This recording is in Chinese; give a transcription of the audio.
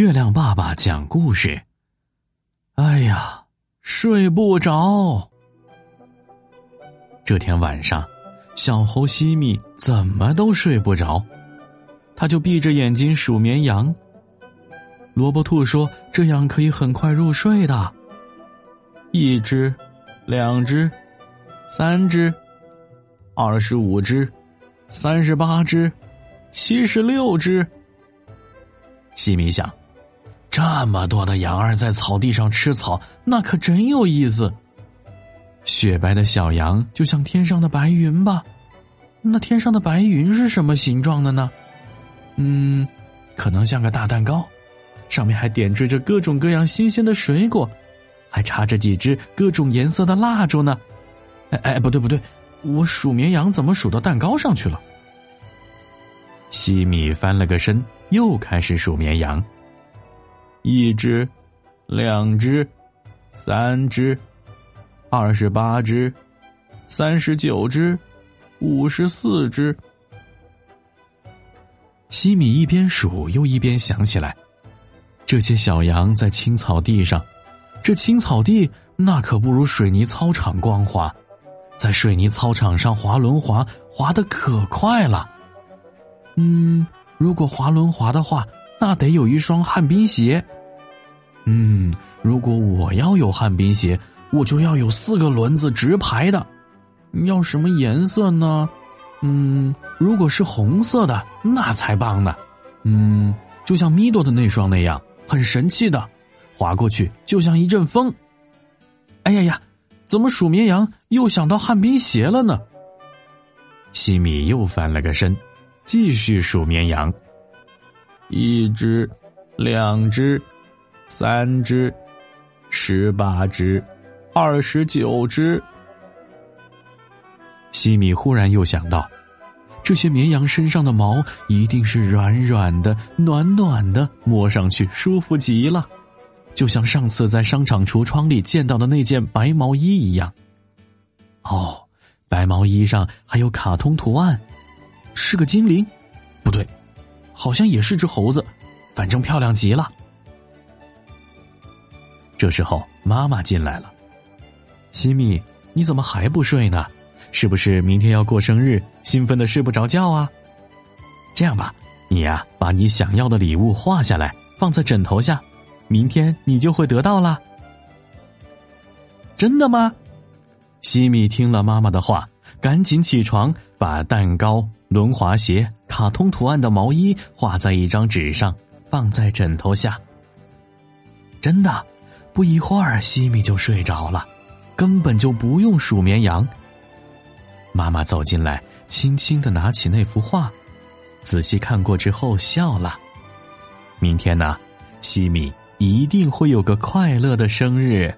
月亮爸爸讲故事。哎呀，睡不着。这天晚上，小猴西米怎么都睡不着，他就闭着眼睛数绵羊。萝卜兔说：“这样可以很快入睡的。”一只，两只，三只，二十五只，三十八只，七十六只。西米想。这么多的羊儿在草地上吃草，那可真有意思。雪白的小羊就像天上的白云吧？那天上的白云是什么形状的呢？嗯，可能像个大蛋糕，上面还点缀着各种各样新鲜的水果，还插着几支各种颜色的蜡烛呢。哎哎，不对不对，我数绵羊怎么数到蛋糕上去了？西米翻了个身，又开始数绵羊。一只，两只，三只，二十八只，三十九只，五十四只。西米一边数，又一边想起来，这些小羊在青草地上，这青草地那可不如水泥操场光滑，在水泥操场上滑轮滑，滑的可快了。嗯，如果滑轮滑的话。那得有一双旱冰鞋。嗯，如果我要有旱冰鞋，我就要有四个轮子直排的。要什么颜色呢？嗯，如果是红色的，那才棒呢。嗯，就像米多的那双那样，很神气的，滑过去就像一阵风。哎呀呀，怎么数绵羊又想到旱冰鞋了呢？西米又翻了个身，继续数绵羊。一只，两只，三只，十八只，二十九只。西米忽然又想到，这些绵羊身上的毛一定是软软的、暖暖的，摸上去舒服极了，就像上次在商场橱窗里见到的那件白毛衣一样。哦，白毛衣上还有卡通图案，是个精灵？不对。好像也是只猴子，反正漂亮极了。这时候妈妈进来了，西米，你怎么还不睡呢？是不是明天要过生日，兴奋的睡不着觉啊？这样吧，你呀，把你想要的礼物画下来，放在枕头下，明天你就会得到了。真的吗？西米听了妈妈的话，赶紧起床，把蛋糕、轮滑鞋。卡通图案的毛衣画在一张纸上，放在枕头下。真的，不一会儿，西米就睡着了，根本就不用数绵羊。妈妈走进来，轻轻的拿起那幅画，仔细看过之后笑了。明天呢，西米一定会有个快乐的生日。